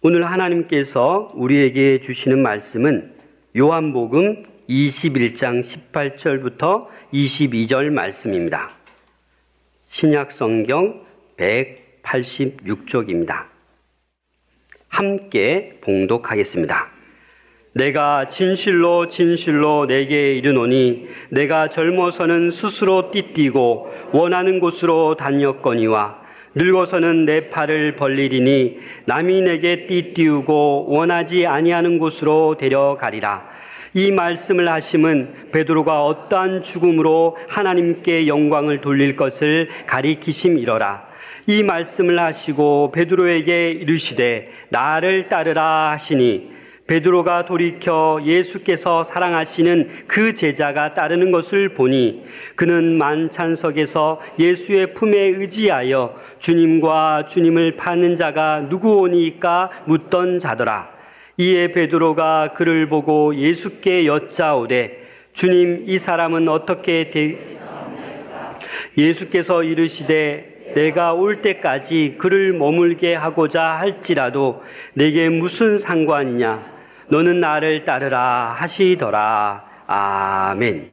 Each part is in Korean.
오늘 하나님께서 우리에게 주시는 말씀은 요한복음 21장 18절부터 22절 말씀입니다. 신약 성경 186쪽입니다. 함께 봉독하겠습니다. 내가 진실로 진실로 내게 이르노니 내가 젊어서는 스스로 띠뛰고 원하는 곳으로 다녔거니와 늙어서는 내 팔을 벌리리니 남이 내게 띠띠우고 원하지 아니하는 곳으로 데려가리라. 이 말씀을 하심은 베드로가 어떠한 죽음으로 하나님께 영광을 돌릴 것을 가리키심이러라. 이 말씀을 하시고 베드로에게 이르시되 나를 따르라 하시니 베드로가 돌이켜 예수께서 사랑하시는 그 제자가 따르는 것을 보니 그는 만찬석에서 예수의 품에 의지하여 주님과 주님을 파는 자가 누구오니까 묻던 자더라. 이에 베드로가 그를 보고 예수께 여짜오되 주님 이 사람은 어떻게 되... 예수께서 이르시되 내가 올 때까지 그를 머물게 하고자 할지라도 내게 무슨 상관이냐 너는 나를 따르라 하시더라. 아멘.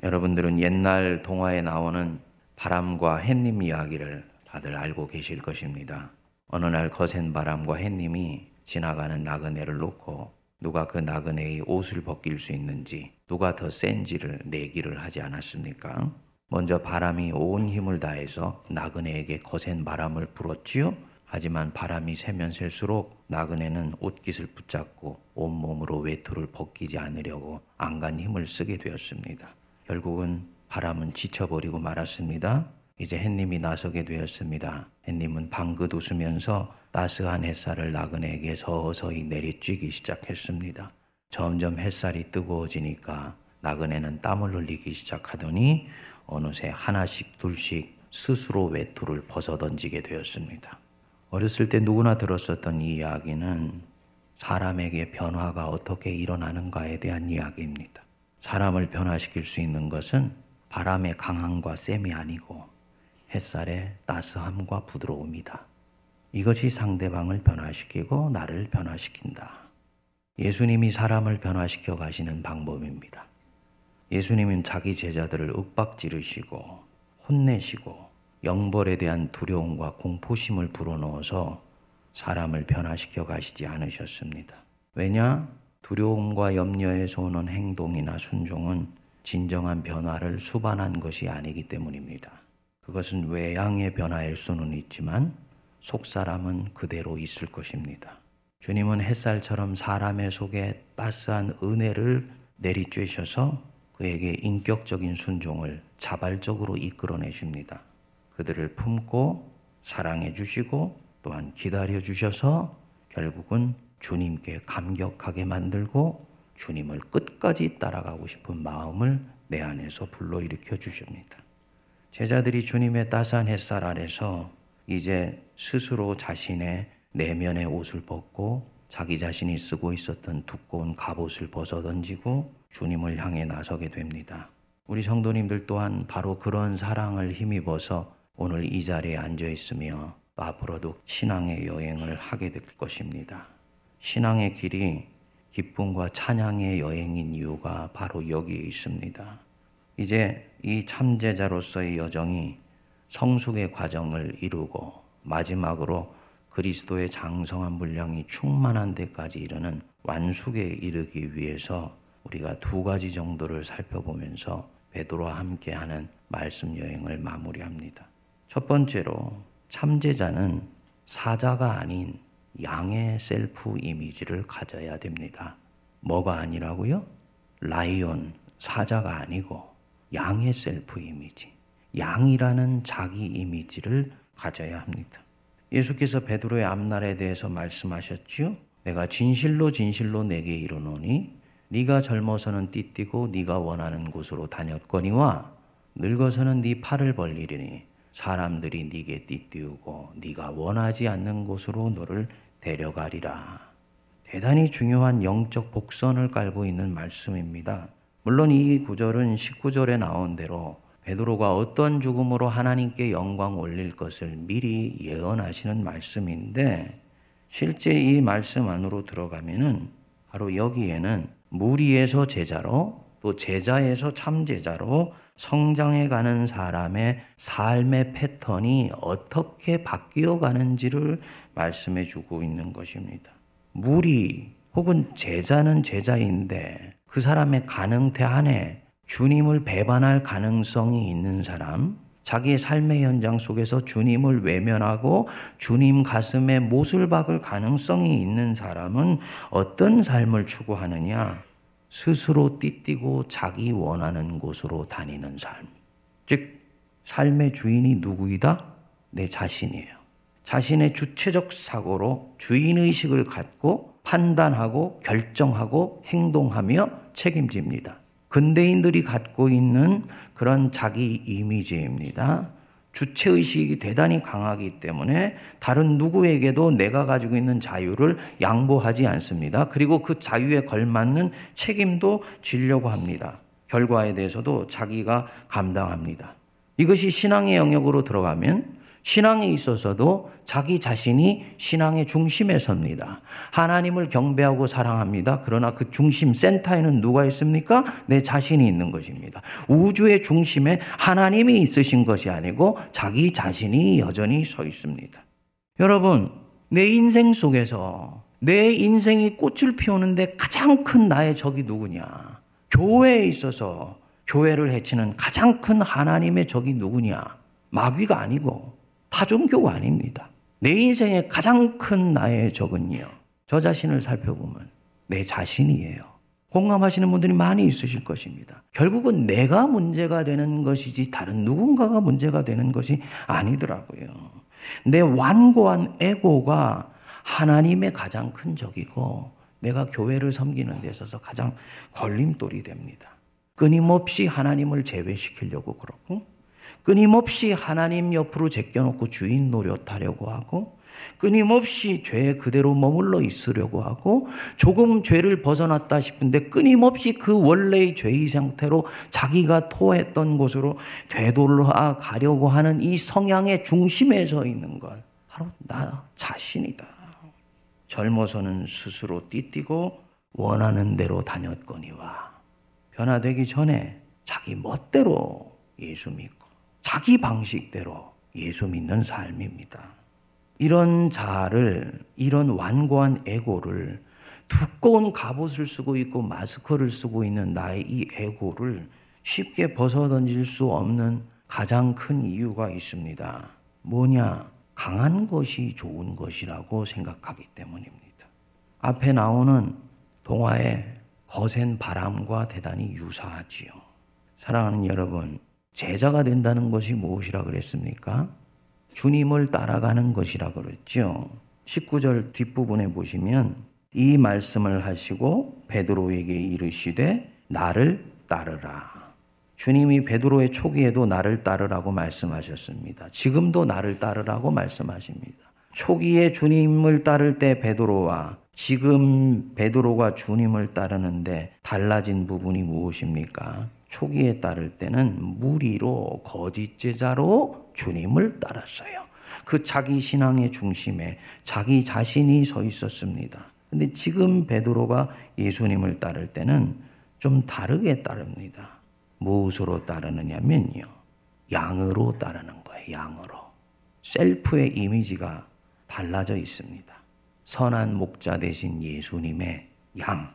여러분들은 옛날 동화에 나오는 바람과 햇님 이야기를 다들 알고 계실 것입니다. 어느 날 거센 바람과 햇님이 지나가는 나그네를 놓고 누가 그 나그네의 옷을 벗길 수 있는지 누가 더 센지를 내기를 하지 않았습니까? 먼저 바람이 온 힘을 다해서 나그네에게 거센 바람을 불었지요. 하지만 바람이 세면 셀수록 나그네는 옷깃을 붙잡고 온몸으로 외투를 벗기지 않으려고 안간 힘을 쓰게 되었습니다. 결국은 바람은 지쳐버리고 말았습니다. 이제 햇님이 나서게 되었습니다. 햇님은 방긋 웃으면서 따스한 햇살을 나그네에게 서서히 내리쬐기 시작했습니다. 점점 햇살이 뜨거워지니까 나그네는 땀을 흘리기 시작하더니 어느새 하나씩 둘씩 스스로 외투를 벗어 던지게 되었습니다. 어렸을 때 누구나 들었었던 이 이야기는 사람에게 변화가 어떻게 일어나는가에 대한 이야기입니다. 사람을 변화시킬 수 있는 것은 바람의 강함과 셈이 아니고 햇살의 따스함과 부드러움이다. 이것이 상대방을 변화시키고 나를 변화시킨다. 예수님이 사람을 변화시켜 가시는 방법입니다. 예수님은 자기 제자들을 윽박 지르시고 혼내시고 영벌에 대한 두려움과 공포심을 불어넣어서 사람을 변화시켜 가시지 않으셨습니다. 왜냐? 두려움과 염려에서 오는 행동이나 순종은 진정한 변화를 수반한 것이 아니기 때문입니다. 그것은 외양의 변화일 수는 있지만 속 사람은 그대로 있을 것입니다. 주님은 햇살처럼 사람의 속에 따스한 은혜를 내리쬐셔서 그에게 인격적인 순종을 자발적으로 이끌어내십니다. 그들을 품고 사랑해 주시고 또한 기다려 주셔서 결국은 주님께 감격하게 만들고 주님을 끝까지 따라가고 싶은 마음을 내 안에서 불러일으켜 주십니다. 제자들이 주님의 따스한 햇살 아래서 이제 스스로 자신의 내면의 옷을 벗고 자기 자신이 쓰고 있었던 두꺼운 갑옷을 벗어 던지고 주님을 향해 나서게 됩니다. 우리 성도님들 또한 바로 그런 사랑을 힘입어서 오늘 이 자리에 앉아 있으며 앞으로도 신앙의 여행을 하게 될 것입니다. 신앙의 길이 기쁨과 찬양의 여행인 이유가 바로 여기에 있습니다. 이제 이 참제자로서의 여정이 성숙의 과정을 이루고 마지막으로 그리스도의 장성한 분량이 충만한 데까지 이르는 완숙에 이르기 위해서 우리가 두 가지 정도를 살펴보면서 베드로와 함께하는 말씀 여행을 마무리합니다. 첫 번째로 참제자는 사자가 아닌 양의 self image를 가져야 됩니다. 뭐가 아니라고요? lion, 사자가 아니고 양의 self image, 양이라는 자기 이미지를 가져야 합니다. 예수께서 베드로의 앞날에 대해서 말씀하셨지요. 내가 진실로 진실로 네게 이르노니 네가 젊어서는 띠 띠고 네가 원하는 곳으로 다녔거니와 늙어서는 네 팔을 벌리리니 사람들이 네게 띠띠우고 네가 원하지 않는 곳으로 너를 데려가리라. 대단히 중요한 영적 복선을 깔고 있는 말씀입니다. 물론 이 구절은 19절에 나온 대로 베드로가 어떤 죽음으로 하나님께 영광 올릴 것을 미리 예언하시는 말씀인데 실제 이 말씀 안으로 들어가면은 바로 여기에는 무리에서 제자로 또 제자에서 참제자로 성장해 가는 사람의 삶의 패턴이 어떻게 바뀌어 가는지를 말씀해 주고 있는 것입니다. 무리 혹은 제자는 제자인데 그 사람의 가능태 안에 주님을 배반할 가능성이 있는 사람, 자기의 삶의 현장 속에서 주님을 외면하고 주님 가슴에 못을 박을 가능성이 있는 사람은 어떤 삶을 추구하느냐? 스스로 띠띠고 자기 원하는 곳으로 다니는 삶. 즉, 삶의 주인이 누구이다? 내 자신이에요. 자신의 주체적 사고로 주인의식을 갖고 판단하고 결정하고 행동하며 책임집니다. 근대인들이 갖고 있는 그런 자기 이미지입니다. 주체의식이 대단히 강하기 때문에 다른 누구에게도 내가 가지고 있는 자유를 양보하지 않습니다. 그리고 그 자유에 걸맞는 책임도 지려고 합니다. 결과에 대해서도 자기가 감당합니다. 이것이 신앙의 영역으로 들어가면 신앙에 있어서도 자기 자신이 신앙의 중심에 섭니다. 하나님을 경배하고 사랑합니다. 그러나 그 중심 센터에는 누가 있습니까? 내 자신이 있는 것입니다. 우주의 중심에 하나님이 있으신 것이 아니고 자기 자신이 여전히 서 있습니다. 여러분, 내 인생 속에서 내 인생이 꽃을 피우는데 가장 큰 나의 적이 누구냐? 교회에 있어서 교회를 해치는 가장 큰 하나님의 적이 누구냐? 마귀가 아니고 타종교가 아닙니다. 내 인생의 가장 큰 나의 적은요. 저 자신을 살펴보면 내 자신이에요. 공감하시는 분들이 많이 있으실 것입니다. 결국은 내가 문제가 되는 것이지 다른 누군가가 문제가 되는 것이 아니더라고요. 내 완고한 에고가 하나님의 가장 큰 적이고 내가 교회를 섬기는 데 있어서 가장 걸림돌이 됩니다. 끊임없이 하나님을 제외시키려고 그러고 끊임없이 하나님 옆으로 제껴놓고 주인 노릇하려고 하고 끊임없이 죄 그대로 머물러 있으려고 하고 조금 죄를 벗어났다 싶은데 끊임없이 그 원래의 죄의 상태로 자기가 토했던 곳으로 되돌아 가려고 하는 이 성향의 중심에 서 있는 건 바로 나 자신이다. 젊어서는 스스로 띠띠고 원하는 대로 다녔거니와 변화되기 전에 자기 멋대로 예수 믿고 자기 방식대로 예수 믿는 삶입니다. 이런 자를, 이런 완고한 에고를 두꺼운 갑옷을 쓰고 있고 마스크를 쓰고 있는 나의 이 에고를 쉽게 벗어던질 수 없는 가장 큰 이유가 있습니다. 뭐냐? 강한 것이 좋은 것이라고 생각하기 때문입니다. 앞에 나오는 동화의 거센 바람과 대단히 유사하지요. 사랑하는 여러분, 제자가 된다는 것이 무엇이라 그랬습니까? 주님을 따라가는 것이라 그랬죠. 19절 뒷부분에 보시면 이 말씀을 하시고 베드로에게 이르시되 나를 따르라. 주님이 베드로의 초기에도 나를 따르라고 말씀하셨습니다. 지금도 나를 따르라고 말씀하십니다. 초기에 주님을 따를 때 베드로와 지금 베드로가 주님을 따르는데 달라진 부분이 무엇입니까? 초기에 따를 때는 무리로 거짓 제자로 주님을 따랐어요. 그 자기 신앙의 중심에 자기 자신이 서 있었습니다. 근데 지금 베드로가 예수님을 따를 때는 좀 다르게 따릅니다. 무엇으로 따르느냐면요. 양으로 따르는 거예요. 양으로. 셀프의 이미지가 달라져 있습니다. 선한 목자 대신 예수님의 양.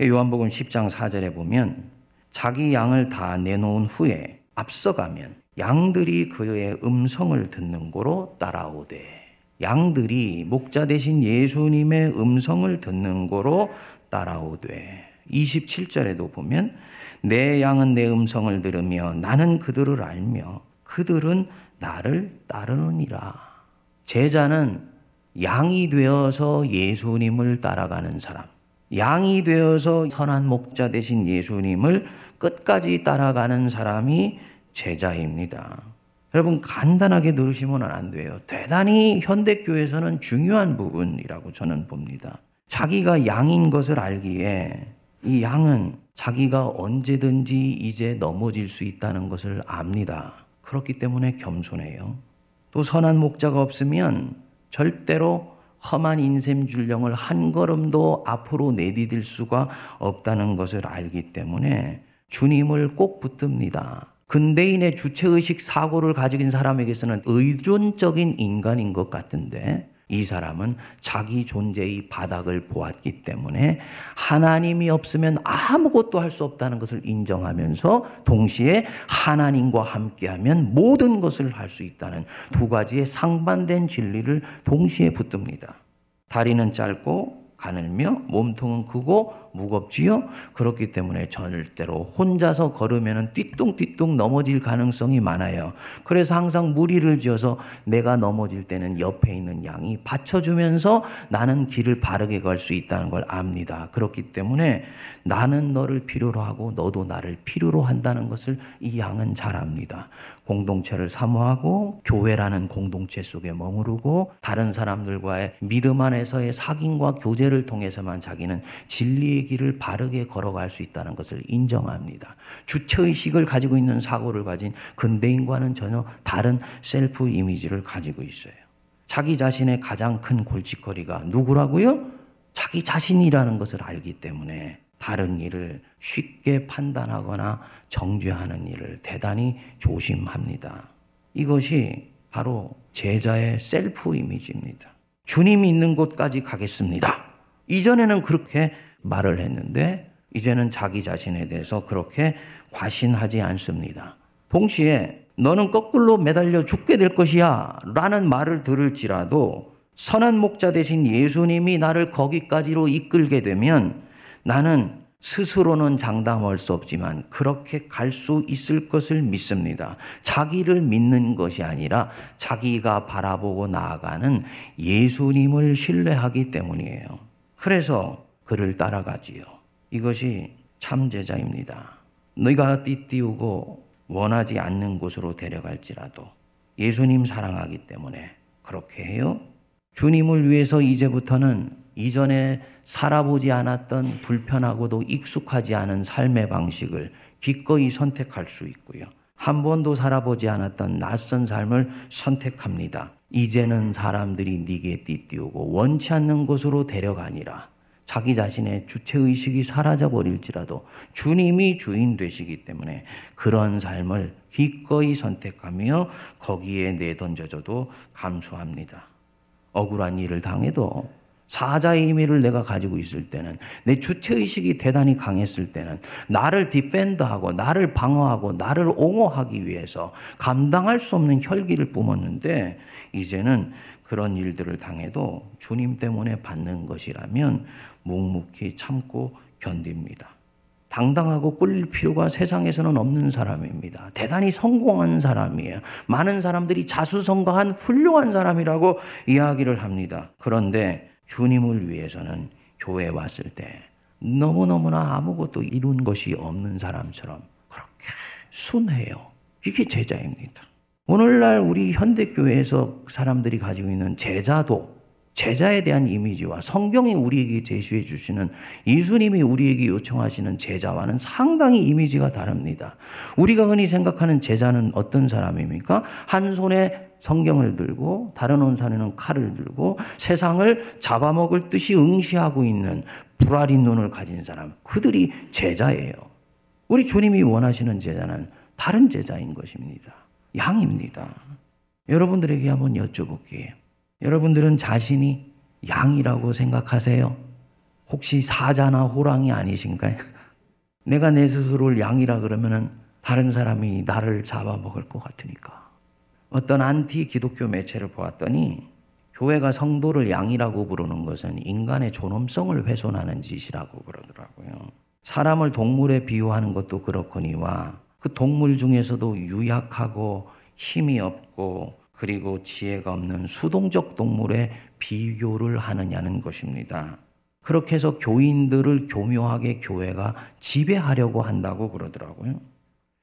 요한복음 10장 4절에 보면 자기 양을 다 내놓은 후에 앞서가면 양들이 그의 음성을 듣는 고로 따라오되 양들이 목자 대신 예수님의 음성을 듣는 고로 따라오되 27절에도 보면 내 양은 내 음성을 들으며 나는 그들을 알며 그들은 나를 따르느니라. 제자는 양이 되어서 예수님을 따라가는 사람. 양이 되어서 선한 목자 대신 예수님을 끝까지 따라가는 사람이 제자입니다. 여러분 간단하게 들으시면 안 돼요. 대단히 현대교회에서는 중요한 부분이라고 저는 봅니다. 자기가 양인 것을 알기에 이 양은 자기가 언제든지 이제 넘어질 수 있다는 것을 압니다. 그렇기 때문에 겸손해요. 또 선한 목자가 없으면 절대로 험한 인생 줄령을 한 걸음도 앞으로 내디딜 수가 없다는 것을 알기 때문에 주님을 꼭 붙듭니다. 근대인의 주체의식 사고를 가진 사람에게서는 의존적인 인간인 것 같은데 이 사람은 자기 존재의 바닥을 보았기 때문에 하나님이 없으면 아무것도 할 수 없다는 것을 인정하면서 동시에 하나님과 함께하면 모든 것을 할 수 있다는 두 가지의 상반된 진리를 동시에 붙듭니다. 다리는 짧고 가늘며 몸통은 크고 무겁지요. 그렇기 때문에 절대로 혼자서 걸으면 띠뚱띠뚱 넘어질 가능성이 많아요. 그래서 항상 무리를 지어서 내가 넘어질 때는 옆에 있는 양이 받쳐주면서 나는 길을 바르게 갈 수 있다는 걸 압니다. 그렇기 때문에 나는 너를 필요로 하고 너도 나를 필요로 한다는 것을 이 양은 잘 압니다. 공동체를 사모하고 교회라는 공동체 속에 머무르고 다른 사람들과의 믿음 안에서의 사귐과 교제를 통해서만 자기는 진리의 길을 바르게 걸어갈 수 있다는 것을 인정합니다. 주체의식을 가지고 있는 사고를 가진 근대인과는 전혀 다른 셀프 이미지를 가지고 있어요. 자기 자신의 가장 큰 골칫거리가 누구라고요? 자기 자신이라는 것을 알기 때문에 다른 일을 쉽게 판단하거나 정죄하는 일을 대단히 조심합니다. 이것이 바로 제자의 셀프 이미지입니다. 주님이 있는 곳까지 가겠습니다. 이전에는 그렇게 말을 했는데 이제는 자기 자신에 대해서 그렇게 과신하지 않습니다. 동시에 너는 거꾸로 매달려 죽게 될 것이야 라는 말을 들을지라도 선한 목자 대신 예수님이 나를 거기까지로 이끌게 되면 나는 스스로는 장담할 수 없지만 그렇게 갈 수 있을 것을 믿습니다. 자기를 믿는 것이 아니라 자기가 바라보고 나아가는 예수님을 신뢰하기 때문이에요. 그래서 그를 따라가지요. 이것이 참 제자입니다. 너희가 띠띠우고 원하지 않는 곳으로 데려갈지라도 예수님 사랑하기 때문에 그렇게 해요. 주님을 위해서 이제부터는 이전에 살아보지 않았던 불편하고도 익숙하지 않은 삶의 방식을 기꺼이 선택할 수 있고요. 한 번도 살아보지 않았던 낯선 삶을 선택합니다. 이제는 사람들이 네게 띠띠우고 원치 않는 곳으로 데려가니라. 자기 자신의 주체의식이 사라져 버릴지라도 주님이 주인 되시기 때문에 그런 삶을 기꺼이 선택하며 거기에 내던져져도 감수합니다. 억울한 일을 당해도 사자의 의미를 내가 가지고 있을 때는 내 주체의식이 대단히 강했을 때는 나를 디펜드하고 나를 방어하고 나를 옹호하기 위해서 감당할 수 없는 혈기를 뿜었는데 이제는 그런 일들을 당해도 주님 때문에 받는 것이라면 묵묵히 참고 견딥니다. 당당하고 꿀릴 필요가 세상에서는 없는 사람입니다. 대단히 성공한 사람이에요. 많은 사람들이 자수성가한 훌륭한 사람이라고 이야기를 합니다. 그런데 주님을 위해서는 교회에 왔을 때 너무너무나 아무것도 이룬 것이 없는 사람처럼 그렇게 순해요. 이게 제자입니다. 오늘날 우리 현대교회에서 사람들이 가지고 있는 제자도 제자에 대한 이미지와 성경이 우리에게 제시해 주시는 예수님이 우리에게 요청하시는 제자와는 상당히 이미지가 다릅니다. 우리가 흔히 생각하는 제자는 어떤 사람입니까? 한 손에 성경을 들고 다른 온산에는 칼을 들고 세상을 잡아먹을 듯이 응시하고 있는 불알인 눈을 가진 사람. 그들이 제자예요. 우리 주님이 원하시는 제자는 다른 제자인 것입니다. 양입니다. 여러분들에게 한번 여쭤볼게요. 여러분들은 자신이 양이라고 생각하세요? 혹시 사자나 호랑이 아니신가요? 내가 내 스스로를 양이라 그러면은 다른 사람이 나를 잡아먹을 것 같으니까. 어떤 안티 기독교 매체를 보았더니 교회가 성도를 양이라고 부르는 것은 인간의 존엄성을 훼손하는 짓이라고 그러더라고요. 사람을 동물에 비유하는 것도 그렇거니와 그 동물 중에서도 유약하고 힘이 없고 그리고 지혜가 없는 수동적 동물에 비교를 하느냐는 것입니다. 그렇게 해서 교인들을 교묘하게 교회가 지배하려고 한다고 그러더라고요.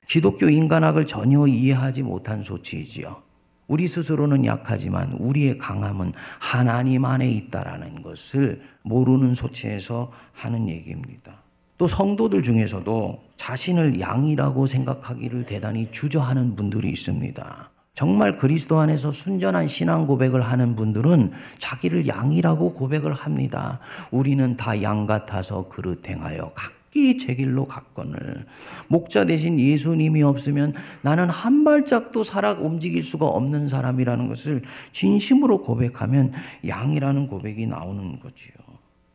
기독교 인간학을 전혀 이해하지 못한 소치이지요. 우리 스스로는 약하지만 우리의 강함은 하나님 안에 있다라는 것을 모르는 소치에서 하는 얘기입니다. 또 성도들 중에서도 자신을 양이라고 생각하기를 대단히 주저하는 분들이 있습니다. 정말 그리스도 안에서 순전한 신앙 고백을 하는 분들은 자기를 양이라고 고백을 합니다. 우리는 다 양 같아서 그릇 행하여 각기 제 길로 갔거늘. 목자 대신 예수님이 없으면 나는 한 발짝도 살아 움직일 수가 없는 사람이라는 것을 진심으로 고백하면 양이라는 고백이 나오는 거지요.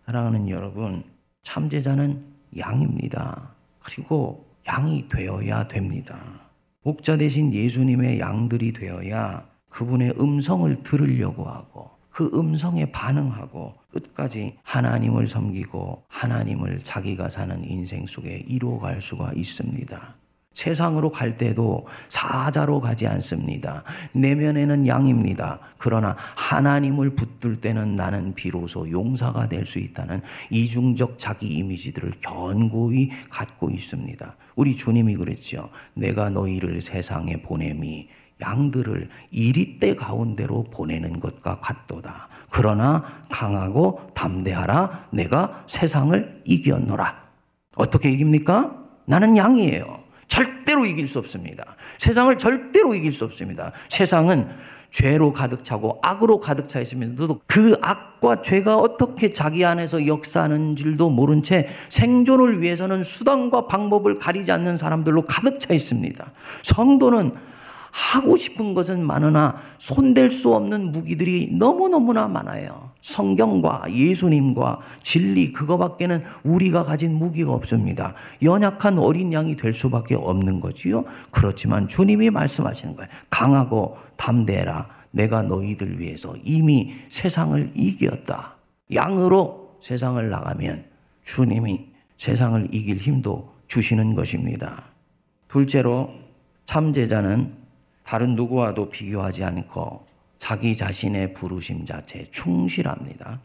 사랑하는 여러분, 참제자는 양입니다. 그리고 양이 되어야 됩니다. 목자 대신 예수님의 양들이 되어야 그분의 음성을 들으려고 하고 그 음성에 반응하고 끝까지 하나님을 섬기고 하나님을 자기가 사는 인생 속에 이루어갈 수가 있습니다. 세상으로 갈 때도 사자로 가지 않습니다. 내면에는 양입니다. 그러나 하나님을 붙들 때는 나는 비로소 용사가 될 수 있다는 이중적 자기 이미지들을 견고히 갖고 있습니다. 우리 주님이 그랬죠. 내가 너희를 세상에 보냄이 양들을 이리때 가운데로 보내는 것과 같도다. 그러나 강하고 담대하라. 내가 세상을 이겼노라. 어떻게 이깁니까? 나는 양이에요. 절대로 이길 수 없습니다. 세상을 절대로 이길 수 없습니다. 세상은 죄로 가득 차고 악으로 가득 차 있으면서도 그 악과 죄가 어떻게 자기 안에서 역사하는 줄도 모른 채 생존을 위해서는 수단과 방법을 가리지 않는 사람들로 가득 차 있습니다. 성도는 하고 싶은 것은 많으나 손댈 수 없는 무기들이 너무너무나 많아요. 성경과 예수님과 진리 그거밖에는 우리가 가진 무기가 없습니다. 연약한 어린 양이 될 수밖에 없는 거지요. 그렇지만 주님이 말씀하시는 거예요. 강하고 담대해라. 내가 너희들 위해서 이미 세상을 이겼다. 양으로 세상을 나가면 주님이 세상을 이길 힘도 주시는 것입니다. 둘째로 참제자는 다른 누구와도 비교하지 않고 자기 자신의 부르심 자체에 충실합니다.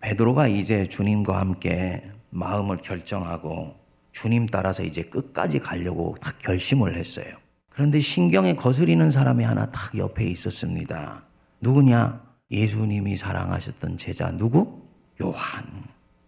베드로가 이제 주님과 함께 마음을 결정하고 주님 따라서 이제 끝까지 가려고 딱 결심을 했어요. 그런데 신경에 거스리는 사람이 하나 딱 옆에 있었습니다. 누구냐? 예수님이 사랑하셨던 제자 누구? 요한.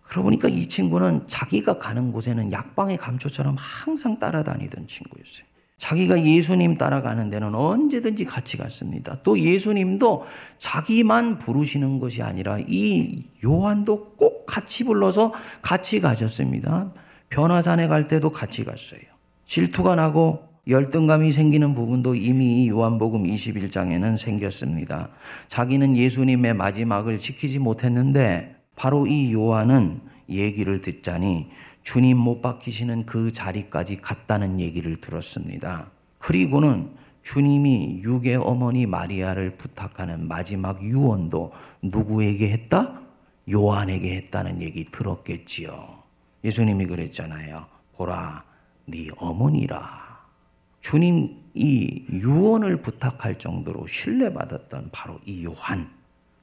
그러고 보니까 이 친구는 자기가 가는 곳에는 약방의 감초처럼 항상 따라다니던 친구였어요. 자기가 예수님 따라가는 데는 언제든지 같이 갔습니다. 또 예수님도 자기만 부르시는 것이 아니라 이 요한도 꼭 같이 불러서 같이 가셨습니다. 변화산에 갈 때도 같이 갔어요. 질투가 나고 열등감이 생기는 부분도 이미 요한복음 21장에는 생겼습니다. 자기는 예수님의 마지막을 지키지 못했는데 바로 이 요한은 얘기를 듣자니 주님 못 박히시는 그 자리까지 갔다는 얘기를 들었습니다. 그리고는 주님이 육의 어머니 마리아를 부탁하는 마지막 유언도 누구에게 했다? 요한에게 했다는 얘기 들었겠지요. 예수님이 그랬잖아요. 보라, 네 어머니라. 주님 이 유언을 부탁할 정도로 신뢰받았던 바로 이 요한.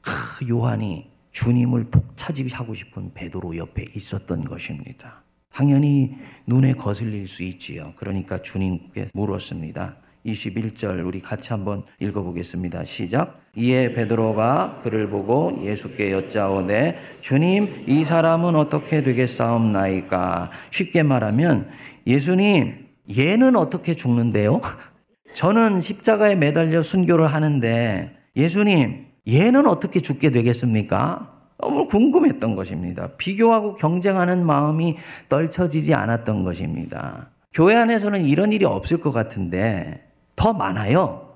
그 요한이 주님을 독차지하고 싶은 베드로 옆에 있었던 것입니다. 당연히 눈에 거슬릴 수 있지요. 그러니까 주님께 물었습니다. 21절 우리 같이 한번 읽어보겠습니다. 시작. 이에 베드로가 그를 보고 예수께 여짜오되 주님 이 사람은 어떻게 되겠사옵나이까? 쉽게 말하면 예수님 얘는 어떻게 죽는데요? 저는 십자가에 매달려 순교를 하는데 예수님 얘는 어떻게 죽게 되겠습니까? 너무 궁금했던 것입니다. 비교하고 경쟁하는 마음이 떨쳐지지 않았던 것입니다. 교회 안에서는 이런 일이 없을 것 같은데 더 많아요.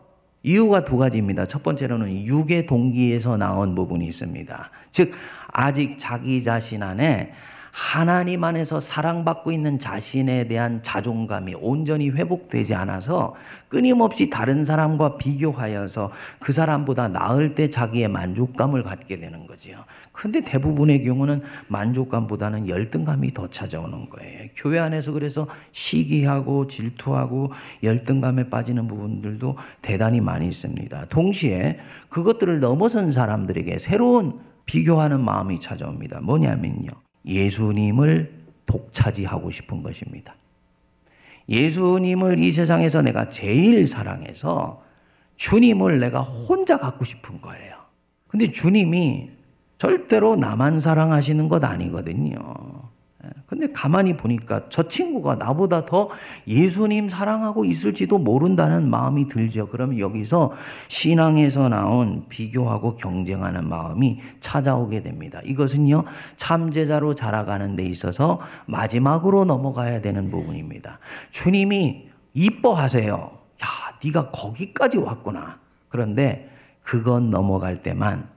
이유가 두 가지입니다. 첫 번째로는 육의 동기에서 나온 부분이 있습니다. 즉, 아직 자기 자신 안에 하나님 안에서 사랑받고 있는 자신에 대한 자존감이 온전히 회복되지 않아서 끊임없이 다른 사람과 비교하여서 그 사람보다 나을 때 자기의 만족감을 갖게 되는 거지요. 근데 대부분의 경우는 만족감보다는 열등감이 더 찾아오는 거예요. 교회 안에서 그래서 시기하고 질투하고 열등감에 빠지는 부분들도 대단히 많이 있습니다. 동시에 그것들을 넘어선 사람들에게 새로운 비교하는 마음이 찾아옵니다. 뭐냐면요. 예수님을 독차지하고 싶은 것입니다. 예수님을 이 세상에서 내가 제일 사랑해서 주님을 내가 혼자 갖고 싶은 거예요. 근데 주님이 절대로 나만 사랑하시는 것 아니거든요. 근데 근데 가만히 보니까 저 친구가 나보다 더 예수님 사랑하고 있을지도 모른다는 마음이 들죠. 그러면 여기서 신앙에서 나온 비교하고 경쟁하는 마음이 찾아오게 됩니다. 이것은요, 참제자로 자라가는 데 있어서 마지막으로 넘어가야 되는 부분입니다. 주님이 이뻐하세요. 야, 네가 거기까지 왔구나. 그런데 그건 넘어갈 때만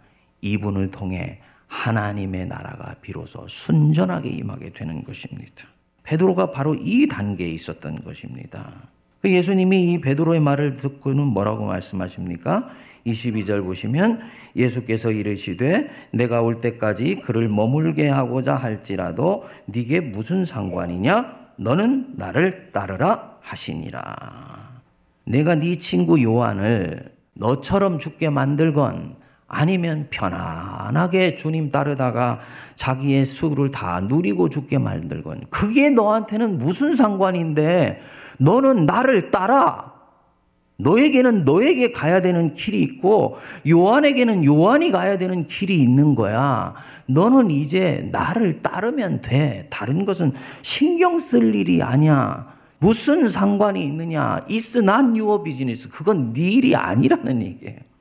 이분을 통해 하나님의 나라가 비로소 순전하게 임하게 되는 것입니다. 베드로가 바로 이 단계에 있었던 것입니다. 그 예수님이 이 베드로의 말을 듣고는 뭐라고 말씀하십니까? 22절 보시면 예수께서 이르시되 내가 올 때까지 그를 머물게 하고자 할지라도 네게 무슨 상관이냐? 너는 나를 따르라 하시니라. 내가 네 친구 요한을 너처럼 죽게 만들건 아니면 편안하게 주님 따르다가 자기의 수를 다 누리고 죽게 만들건 그게 너한테는 무슨 상관인데 너는 나를 따라 너에게는 너에게 가야 되는 길이 있고 요한에게는 요한이 가야 되는 길이 있는 거야. 너는 이제 나를 따르면 돼. 다른 것은 신경 쓸 일이 아니야. 무슨 상관이 있느냐? It's not your business. 그건 네 일이 아니라는 얘기예요.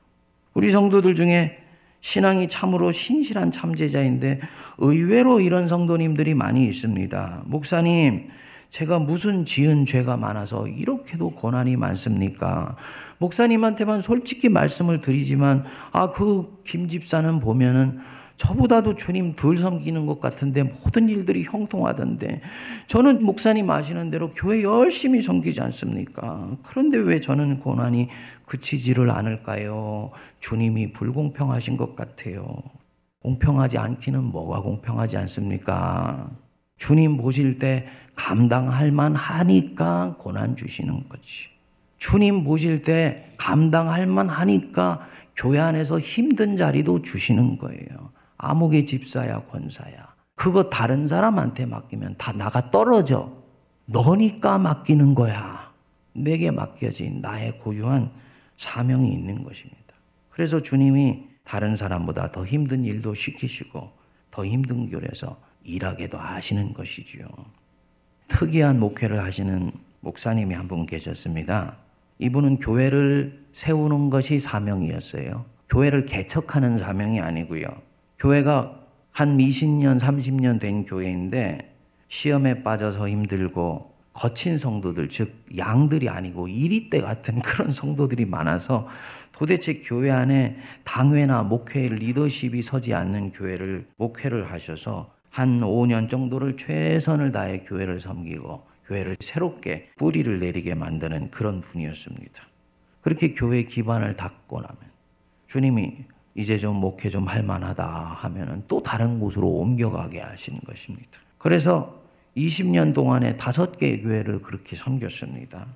우리 성도들 중에 신앙이 참으로 신실한 참제자인데 의외로 이런 성도님들이 많이 있습니다. 목사님, 제가 무슨 지은 죄가 많아서 이렇게도 고난이 많습니까? 목사님한테만 솔직히 말씀을 드리지만, 아, 그 김집사는 보면은 저보다도 주님 덜 섬기는 것 같은데 모든 일들이 형통하던데 저는 목사님 아시는 대로 교회 열심히 섬기지 않습니까? 그런데 왜 저는 고난이 그치지를 않을까요? 주님이 불공평하신 것 같아요. 공평하지 않기는 뭐가 공평하지 않습니까? 주님 보실 때 감당할 만하니까 고난 주시는 거지. 주님 보실 때 감당할 만하니까 교회 안에서 힘든 자리도 주시는 거예요. 아무개 집사야 권사야. 그거 다른 사람한테 맡기면 다 나가 떨어져. 너니까 맡기는 거야. 내게 맡겨진 나의 고유한 사명이 있는 것입니다. 그래서 주님이 다른 사람보다 더 힘든 일도 시키시고 더 힘든 교회에서 일하게도 하시는 것이지요. 특이한 목회를 하시는 목사님이 한 분 계셨습니다. 이분은 교회를 세우는 것이 사명이었어요. 교회를 개척하는 사명이 아니고요. 교회가 한 20년, 30년 된 교회인데 시험에 빠져서 힘들고 거친 성도들, 즉 양들이 아니고 이리때 같은 그런 성도들이 많아서 도대체 교회 안에 당회나 목회 리더십이 서지 않는 교회를 목회를 하셔서 한 5년 정도를 최선을 다해 교회를 섬기고 교회를 새롭게 뿌리를 내리게 만드는 그런 분이었습니다. 그렇게 교회 기반을 닦고 나면 주님이 이제 좀 목회 좀 할 만하다 하면은 또 다른 곳으로 옮겨가게 하시는 것입니다. 그래서 20년 동안에 다섯 개의 교회를 그렇게 섬겼습니다.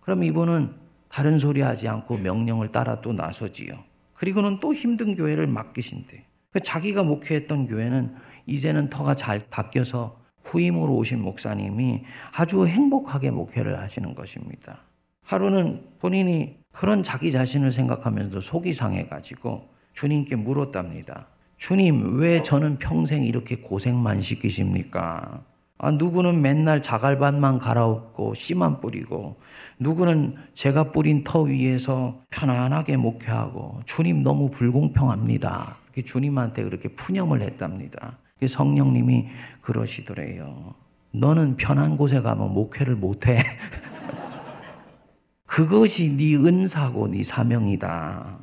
그럼 이분은 다른 소리 하지 않고 명령을 따라 또 나서지요. 그리고는 또 힘든 교회를 맡기신대. 그 자기가 목회했던 교회는 이제는 터가 잘 바뀌어서 후임으로 오신 목사님이 아주 행복하게 목회를 하시는 것입니다. 하루는 본인이 그런 자기 자신을 생각하면서 속이 상해가지고 주님께 물었답니다. 주님, 왜 저는 평생 이렇게 고생만 시키십니까? 아, 누구는 맨날 자갈밭만 갈아엎고 씨만 뿌리고, 누구는 제가 뿌린 터 위에서 편안하게 목회하고, 주님 너무 불공평합니다. 주님한테 그렇게 푸념을 했답니다. 성령님이 그러시더래요. 너는 편한 곳에 가면 목회를 못해. 그것이 네 은사고 네 사명이다.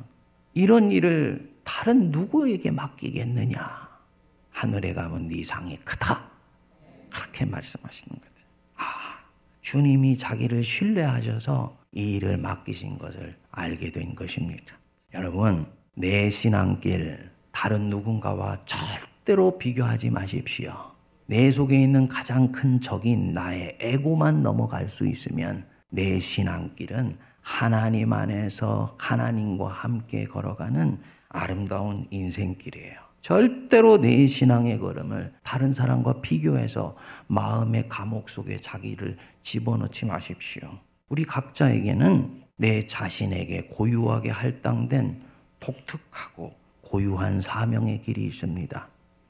이런 일을 다른 누구에게 맡기겠느냐? 하늘에 가면 네 상이 크다. 그렇게 말씀하시는 거죠. 아, 주님이 자기를 신뢰하셔서 이 일을 맡기신 것을 알게 된 것입니다. 여러분, 내 신앙길 다른 누군가와 절대로 비교하지 마십시오. 내 속에 있는 가장 큰 적인 나의 에고만 넘어갈 수 있으면 내 신앙길은 하나님 안에서 하나님과 함께 걸어가는 아름다운 인생길이에요. 절대로 내 신앙의 걸음을 다른 사람과 비교해서 마음의 감옥 속에 자기를 집어넣지 마십시오. 우리 각자에게는 내 자신에게 고유하게 할당된 독특하고 고유한 사명의 길이 있습니다.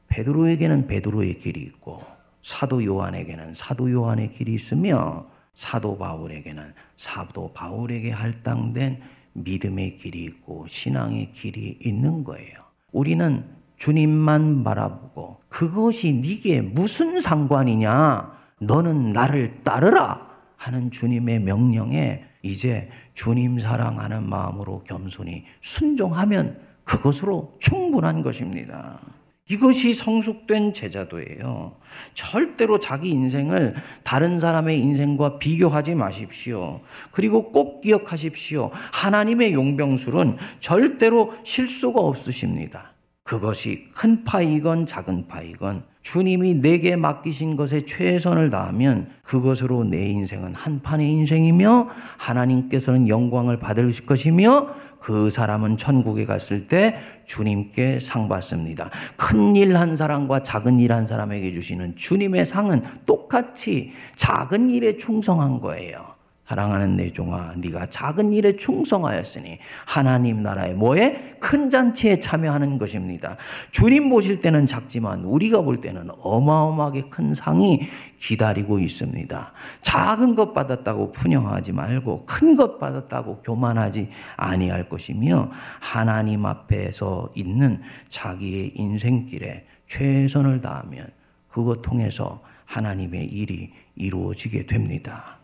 베드로에게는 베드로의 길이 있고 사도 요한에게는 사도 요한의 길이 있으며 사도 바울에게는 사도 바울에게 할당된 믿음의 길이 있고 신앙의 길이 있는 거예요. 우리는 주님만 바라보고 그것이 네게 무슨 상관이냐? 너는 나를 따르라 하는 주님의 명령에 이제 주님 사랑하는 마음으로 겸손히 순종하면 그것으로 충분한 것입니다. 이것이 성숙된 제자도예요. 절대로 자기 인생을 다른 사람의 인생과 비교하지 마십시오. 그리고 꼭 기억하십시오. 하나님의 용병술은 절대로 실수가 없으십니다. 그것이 큰 파이건 작은 파이건 주님이 내게 맡기신 것에 최선을 다하면 그것으로 내 인생은 한 판의 인생이며 하나님께서는 영광을 받을 것이며 그 사람은 천국에 갔을 때 주님께 상 받습니다. 큰 일 한 사람과 작은 일 한 사람에게 주시는 주님의 상은 똑같이 작은 일에 충성한 거예요. 사랑하는 내 종아, 네가 작은 일에 충성하였으니 하나님 나라의 뭐에 큰 잔치에 참여하는 것입니다. 주님 보실 때는 작지만 우리가 볼 때는 어마어마하게 큰 상이 기다리고 있습니다. 작은 것 받았다고 푸념하지 말고 큰 것 받았다고 교만하지 아니할 것이며 하나님 앞에서 있는 자기의 인생길에 최선을 다하면 그것 통해서 하나님의 일이 이루어지게 됩니다.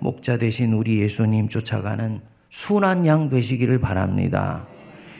목자 대신 우리 예수님 쫓아가는 순한 양 되시기를 바랍니다.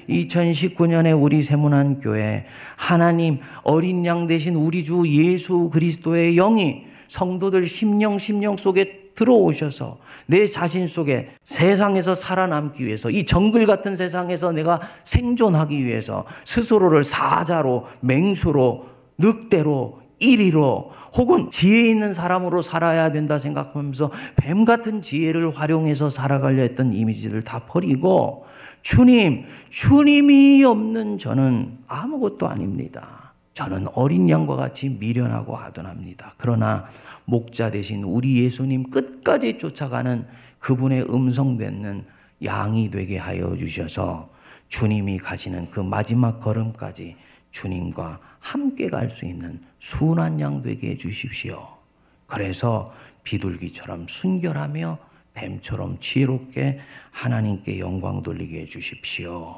2019년에 우리 세문안 교회 하나님 어린 양 대신 우리 주 예수 그리스도의 영이 성도들 심령 심령 속에 들어오셔서 내 자신 속에 세상에서 살아남기 위해서 이 정글 같은 세상에서 내가 생존하기 위해서 스스로를 사자로 맹수로 늑대로 이리로 혹은 지혜 있는 사람으로 살아야 된다 생각하면서 뱀 같은 지혜를 활용해서 살아가려 했던 이미지를 다 버리고 주님, 주님이 없는 저는 아무것도 아닙니다. 저는 어린 양과 같이 미련하고 아둔합니다. 그러나 목자 대신 우리 예수님 끝까지 쫓아가는 그분의 음성 듣는 양이 되게 하여 주셔서 주님이 가시는 그 마지막 걸음까지 주님과 함께 갈 수 있는 순한 양 되게 해 주십시오. 그래서 비둘기처럼 순결하며 뱀처럼 지혜롭게 하나님께 영광 돌리게 해 주십시오.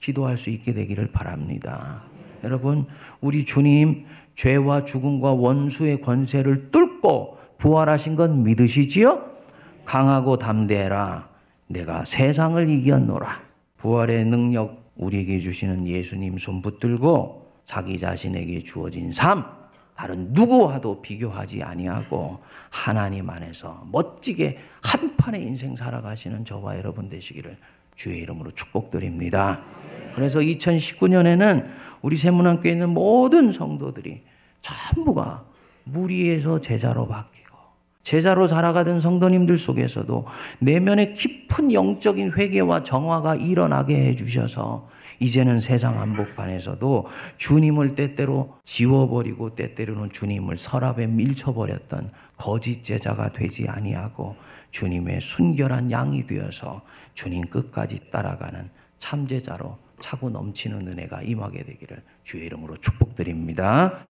기도할 수 있게 되기를 바랍니다. 여러분, 우리 주님 죄와 죽음과 원수의 권세를 뚫고 부활하신 건 믿으시지요? 강하고 담대해라. 내가 세상을 이겼노라. 부활의 능력 우리에게 주시는 예수님 손 붙들고 자기 자신에게 주어진 삶 다른 누구와도 비교하지 아니하고 하나님 안에서 멋지게 한 판의 인생 살아가시는 저와 여러분 되시기를 주의 이름으로 축복드립니다. 그래서 2019년에는 우리 세문안교에 있는 모든 성도들이 전부가 무리에서 제자로 바뀌고 제자로 살아가던 성도님들 속에서도 내면의 깊은 영적인 회개와 정화가 일어나게 해주셔서 이제는 세상 한복판에서도 주님을 때때로 지워버리고 때때로는 주님을 서랍에 밀쳐버렸던 거짓 제자가 되지 아니하고 주님의 순결한 양이 되어서 주님 끝까지 따라가는 참제자로 차고 넘치는 은혜가 임하게 되기를 주의 이름으로 축복드립니다.